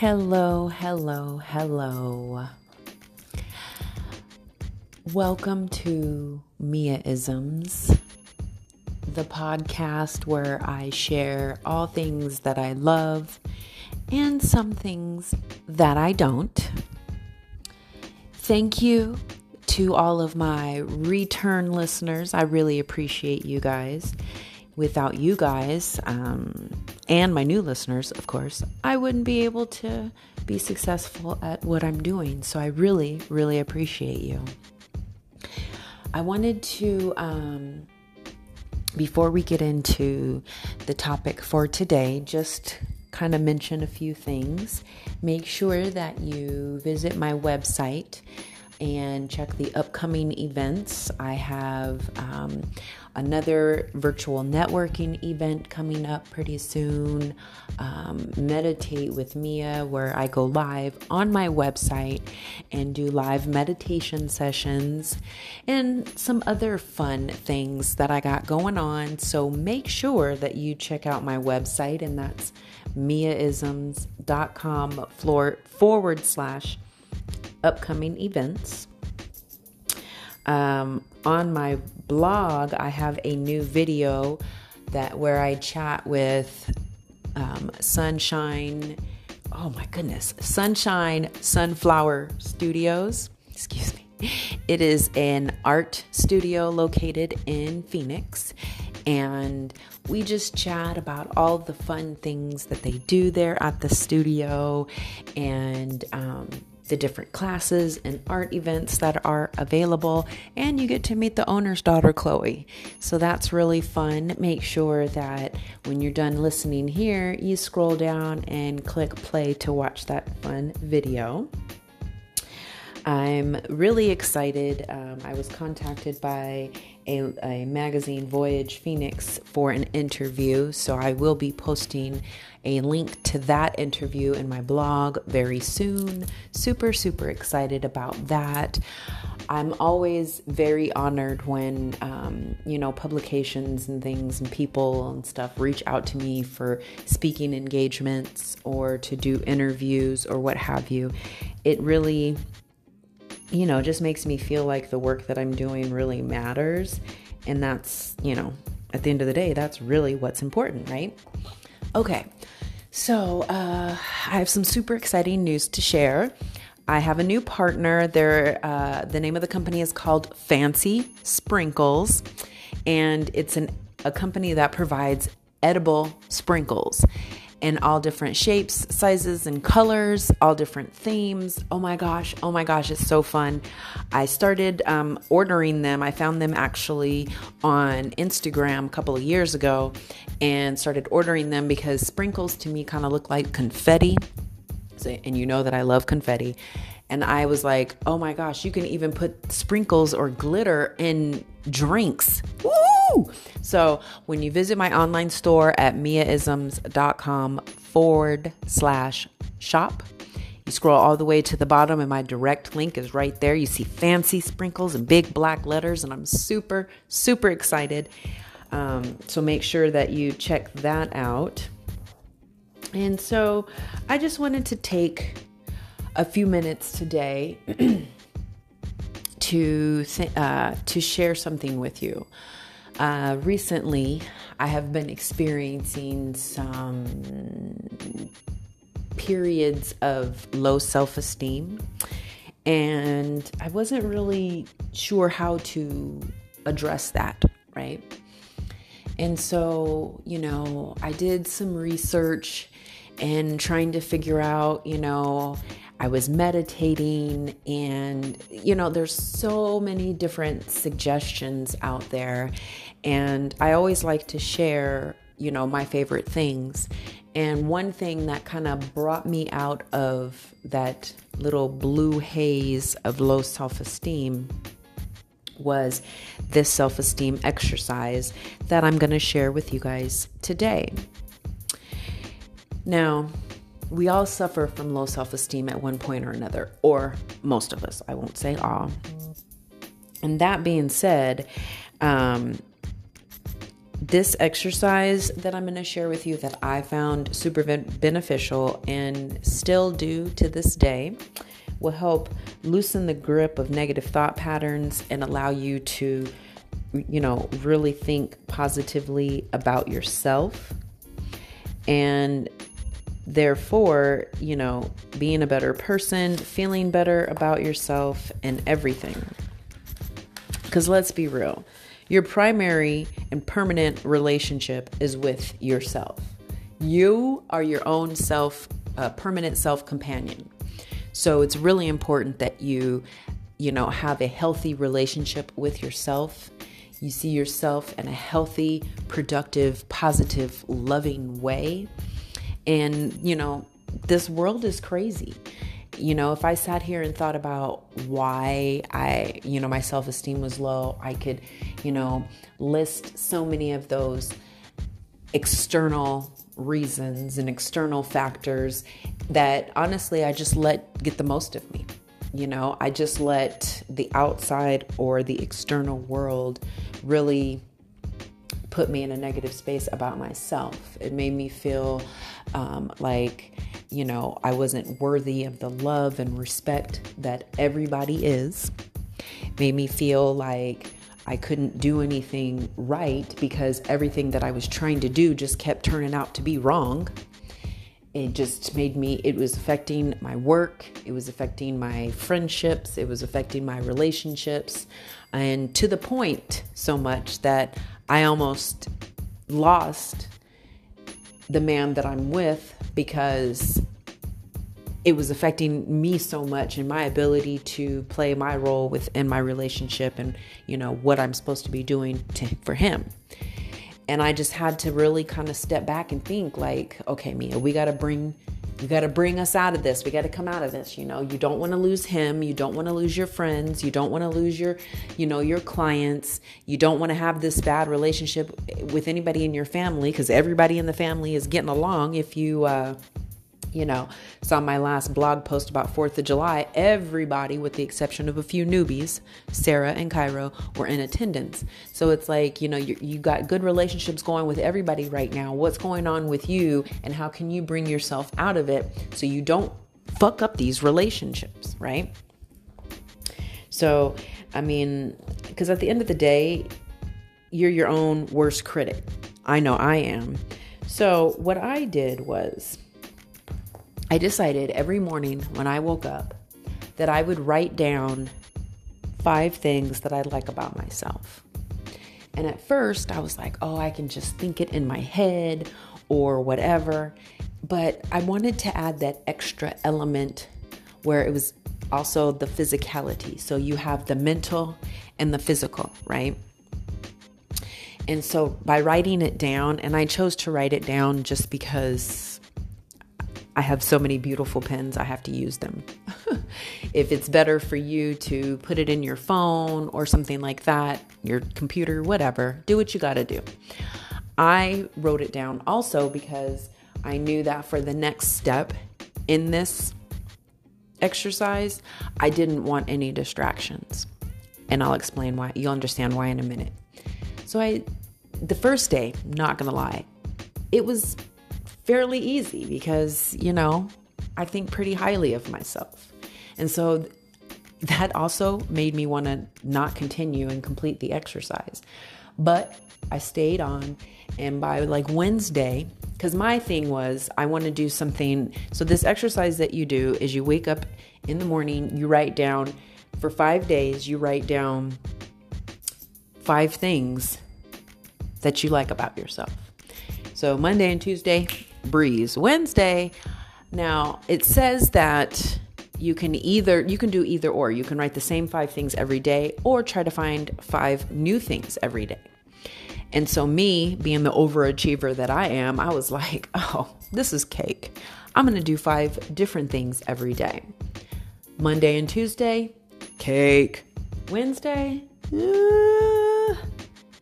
Hello, hello, hello. Welcome to Mia Isms, the podcast where I share all things that I love and some things that I don't. Thank you to all of my return listeners. I really appreciate you guys. Without you guys, um, and my new listeners, of course, I wouldn't be able to be successful at what I'm doing. So I really, really appreciate you. I wanted to, um, before we get into the topic for today, just kind of mention a few things. Make sure that you visit my website and check the upcoming events. I have um, another virtual networking event coming up pretty soon. Um, Meditate with Mia, where I go live on my website and do live meditation sessions and some other fun things that I got going on. So make sure that you check out my website, and that's miaisms.com forward slash upcoming events. Um, on my blog, I have a new video that where I chat with um, Sunshine. Oh my goodness, Sunshine Sunflower Studios. Excuse me. It is an art studio located in Phoenix, and we just chat about all the fun things that they do there at the studio and um, the different classes and art events that are available, and you get to meet the owner's daughter, Chloe. So that's really fun. Make sure that when you're done listening here, you scroll down and click play to watch that fun video. I'm really excited. Um, I was contacted by a, a, magazine, Voyage Phoenix, for an interview. So I will be posting a link to that interview in my blog very soon. Super, super excited about that. I'm always very honored when, um, you know, publications and things and people and stuff reach out to me for speaking engagements or to do interviews or what have you. It really you know, just makes me feel like the work that I'm doing really matters. And that's, you know, at the end of the day, that's really what's important, right? Okay, so uh, I have some super exciting news to share. I have a new partner. There, uh, the name of the company is called Fancy Sprinkles, and it's an a company that provides edible sprinkles in all different shapes, sizes, and colors, all different themes. Oh my gosh, oh my gosh, it's so fun. I started um, ordering them. I found them actually on Instagram a couple of years ago and started ordering them because sprinkles to me kind of look like confetti. So, and you know that I love confetti. And I was like, oh my gosh, you can even put sprinkles or glitter in drinks. Woo! So when you visit my online store at miaisms.com forward slash shop, you scroll all the way to the bottom, and my direct link is right there. You see fancy sprinkles and big black letters, and I'm super, super excited. Um, so make sure that you check that out. And so I just wanted to take a few minutes today to uh, to share something with you. Uh, recently, I have been experiencing some periods of low self esteem, and I wasn't really sure how to address that, right? And so, you know, I did some research and trying to figure out, you know, I was meditating, and you know, there's so many different suggestions out there. And I always like to share, you know, my favorite things. And one thing that kind of brought me out of that little blue haze of low self esteem was this self esteem exercise that I'm going to share with you guys today. Now, we all suffer from low self esteem at one point or another, or most of us, I won't say all. And that being said, um, this exercise that I'm going to share with you that I found super beneficial and still do to this day will help loosen the grip of negative thought patterns and allow you to, you know, really think positively about yourself. And therefore, you know, being a better person, feeling better about yourself, and everything. Because let's be real your primary and permanent relationship is with yourself. You are your own self, uh, permanent self companion. So it's really important that you, you know, have a healthy relationship with yourself. You see yourself in a healthy, productive, positive, loving way. And, you know, this world is crazy you know, if I sat here and thought about why I, you know, my self esteem was low, I could, you know, list so many of those external reasons and external factors that honestly I just let get the most of me. You know, I just let the outside or the external world really put me in a negative space about myself. It made me feel um, like, you know, I wasn't worthy of the love and respect that everybody is. Made me feel like I couldn't do anything right because everything that I was trying to do just kept turning out to be wrong. It just made me, it was affecting my work, it was affecting my friendships, it was affecting my relationships, and to the point so much that I almost lost the man that I'm with because it was affecting me so much and my ability to play my role within my relationship and you know what I'm supposed to be doing to, for him. And I just had to really kind of step back and think like, okay, Mia, we got to bring you got to bring us out of this. We got to come out of this. You know, you don't want to lose him. You don't want to lose your friends. You don't want to lose your, you know, your clients. You don't want to have this bad relationship with anybody in your family because everybody in the family is getting along if you, uh, you know, saw my last blog post about 4th of July, everybody, with the exception of a few newbies, Sarah and Cairo, were in attendance. So it's like, you know, you, you got good relationships going with everybody right now. What's going on with you, and how can you bring yourself out of it so you don't fuck up these relationships, right? So, I mean, because at the end of the day, you're your own worst critic. I know I am. So, what I did was, I decided every morning when I woke up that I would write down five things that I like about myself. And at first, I was like, oh, I can just think it in my head or whatever. But I wanted to add that extra element where it was also the physicality. So you have the mental and the physical, right? And so by writing it down, and I chose to write it down just because I have so many beautiful pens, I have to use them. if it's better for you to put it in your phone or something like that, your computer, whatever, do what you got to do. I wrote it down also because I knew that for the next step in this exercise, I didn't want any distractions. And I'll explain why. You'll understand why in a minute. So I the first day, not going to lie, it was fairly easy because, you know, I think pretty highly of myself. And so that also made me want to not continue and complete the exercise. But I stayed on, and by like Wednesday, because my thing was I want to do something. So, this exercise that you do is you wake up in the morning, you write down for five days, you write down five things that you like about yourself. So, Monday and Tuesday, breeze. Wednesday, now it says that you can either you can do either or. You can write the same five things every day or try to find five new things every day. And so me being the overachiever that I am, I was like, "Oh, this is cake. I'm going to do five different things every day." Monday and Tuesday, cake. Wednesday, uh,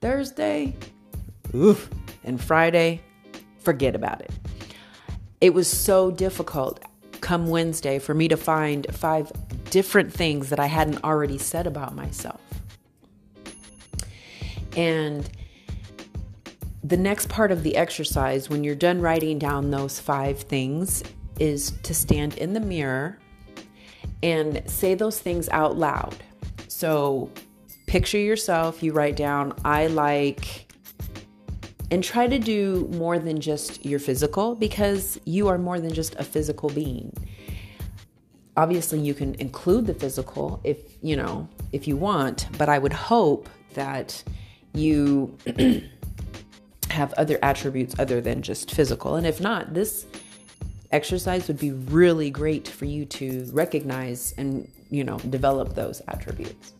Thursday, oof, and Friday, forget about it. It was so difficult come Wednesday for me to find five different things that I hadn't already said about myself. And the next part of the exercise, when you're done writing down those five things, is to stand in the mirror and say those things out loud. So picture yourself, you write down, I like, and try to do more than just your physical because you are more than just a physical being. Obviously, you can include the physical if you know, if you want, but I would hope that you have other attributes other than just physical. And if not, this exercise would be really great for you to recognize and, you know, develop those attributes.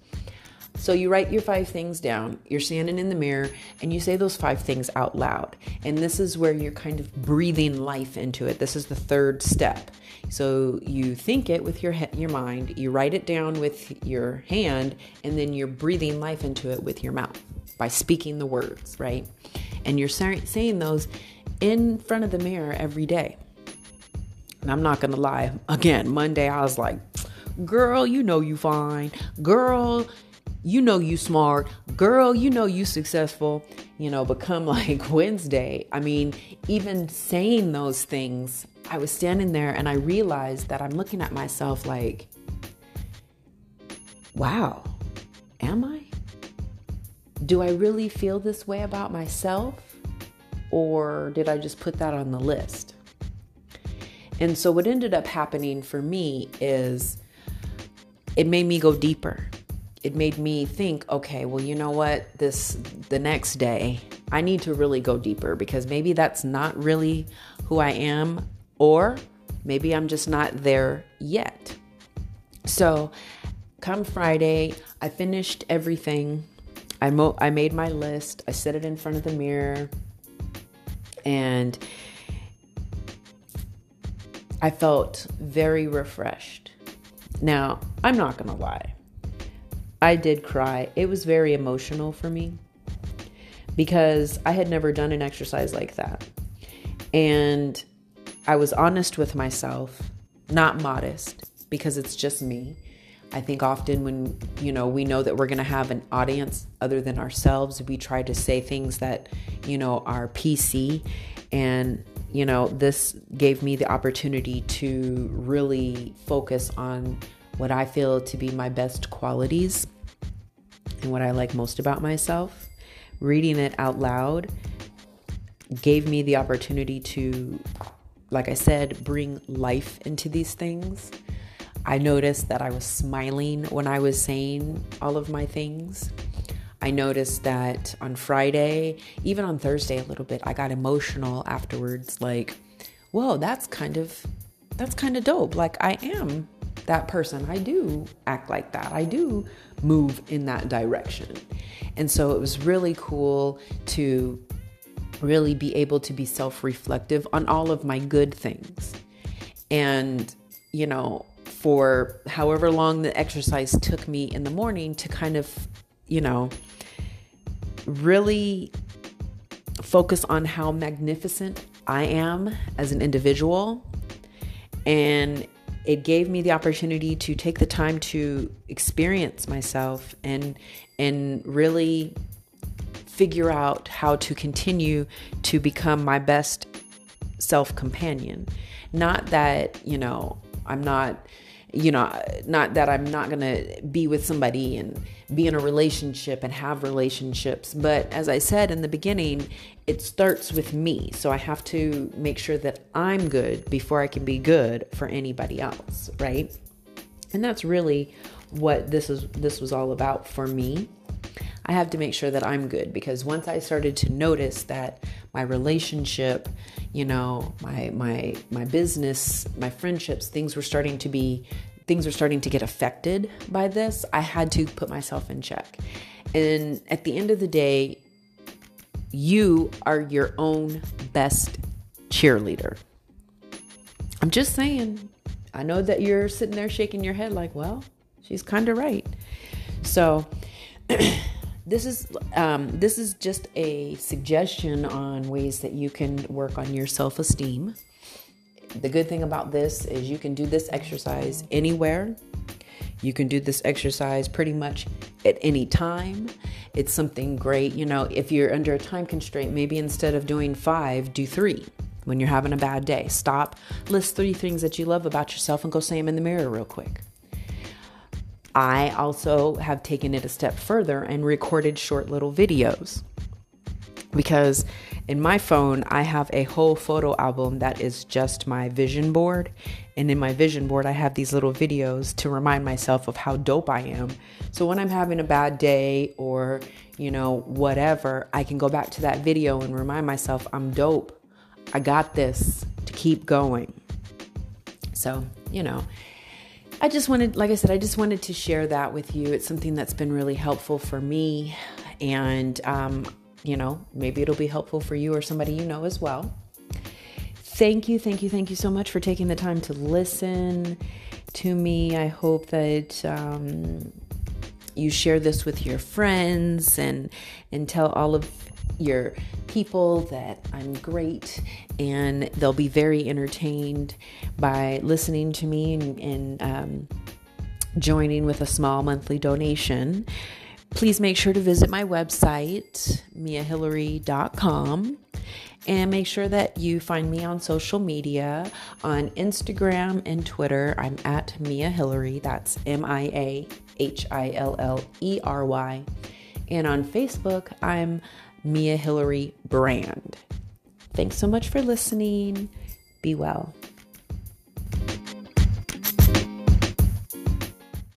So you write your five things down, you're standing in the mirror, and you say those five things out loud. And this is where you're kind of breathing life into it. This is the third step. So you think it with your head your mind, you write it down with your hand, and then you're breathing life into it with your mouth by speaking the words, right? And you're saying those in front of the mirror every day. And I'm not gonna lie. Again, Monday I was like, girl, you know you fine. Girl, you know you smart. Girl, you know you successful. You know, become like Wednesday. I mean, even saying those things, I was standing there and I realized that I'm looking at myself like, wow, am I? Do I really feel this way about myself? Or did I just put that on the list? And so, what ended up happening for me is it made me go deeper. It made me think, okay, well, you know what? This, the next day, I need to really go deeper because maybe that's not really who I am, or maybe I'm just not there yet. So, come Friday, I finished everything I, mo- I made my list, I set it in front of the mirror, and I felt very refreshed. Now, I'm not gonna lie, I did cry. It was very emotional for me because I had never done an exercise like that. And I was honest with myself, not modest, because it's just me. I think often when, you know, we know that we're going to have an audience other than ourselves, we try to say things that, you know, are PC. And, you know, this gave me the opportunity to really focus on what I feel to be my best qualities and what I like most about myself. Reading it out loud gave me the opportunity to, like I said, bring life into these things I noticed that I was smiling when I was saying all of my things. I noticed that on Friday, even on Thursday a little bit, I got emotional afterwards like, "Whoa, that's kind of that's kind of dope. Like I am that person. I do act like that. I do move in that direction." And so it was really cool to really be able to be self-reflective on all of my good things. And you know, for however long the exercise took me in the morning to kind of, you know, really focus on how magnificent I am as an individual. And it gave me the opportunity to take the time to experience myself and and really figure out how to continue to become my best self companion. Not that, you know, I'm not you know, not that I'm not going to be with somebody and be in a relationship and have relationships, but as I said in the beginning, it starts with me. So I have to make sure that I'm good before I can be good for anybody else, right? And that's really what this is this was all about for me. I have to make sure that I'm good because once I started to notice that my relationship, you know, my my my business, my friendships, things were starting to be things were starting to get affected by this, I had to put myself in check. And at the end of the day, you are your own best cheerleader. I'm just saying. I know that you're sitting there shaking your head like, well, she's kind of right. So, this is um, this is just a suggestion on ways that you can work on your self-esteem. The good thing about this is you can do this exercise anywhere. You can do this exercise pretty much at any time. It's something great. You know, if you're under a time constraint, maybe instead of doing five, do three. When you're having a bad day, stop, list three things that you love about yourself, and go say them in the mirror real quick. I also have taken it a step further and recorded short little videos because in my phone, I have a whole photo album that is just my vision board. And in my vision board, I have these little videos to remind myself of how dope I am. So when I'm having a bad day or, you know, whatever, I can go back to that video and remind myself I'm dope. I got this to keep going. So, you know, I just wanted, like I said, I just wanted to share that with you. It's something that's been really helpful for me. And um, you know, maybe it'll be helpful for you or somebody you know as well. Thank you, thank you, thank you so much for taking the time to listen to me. I hope that um, you share this with your friends and and tell all of your people that I'm great and they'll be very entertained by listening to me and, and um, joining with a small monthly donation. Please make sure to visit my website, miahillery.com, and make sure that you find me on social media on Instagram and Twitter. I'm at Mia Hillery. That's M I A H I L L E R Y. And on Facebook, I'm Mia Hillery Brand. Thanks so much for listening. Be well.